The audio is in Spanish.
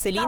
Celina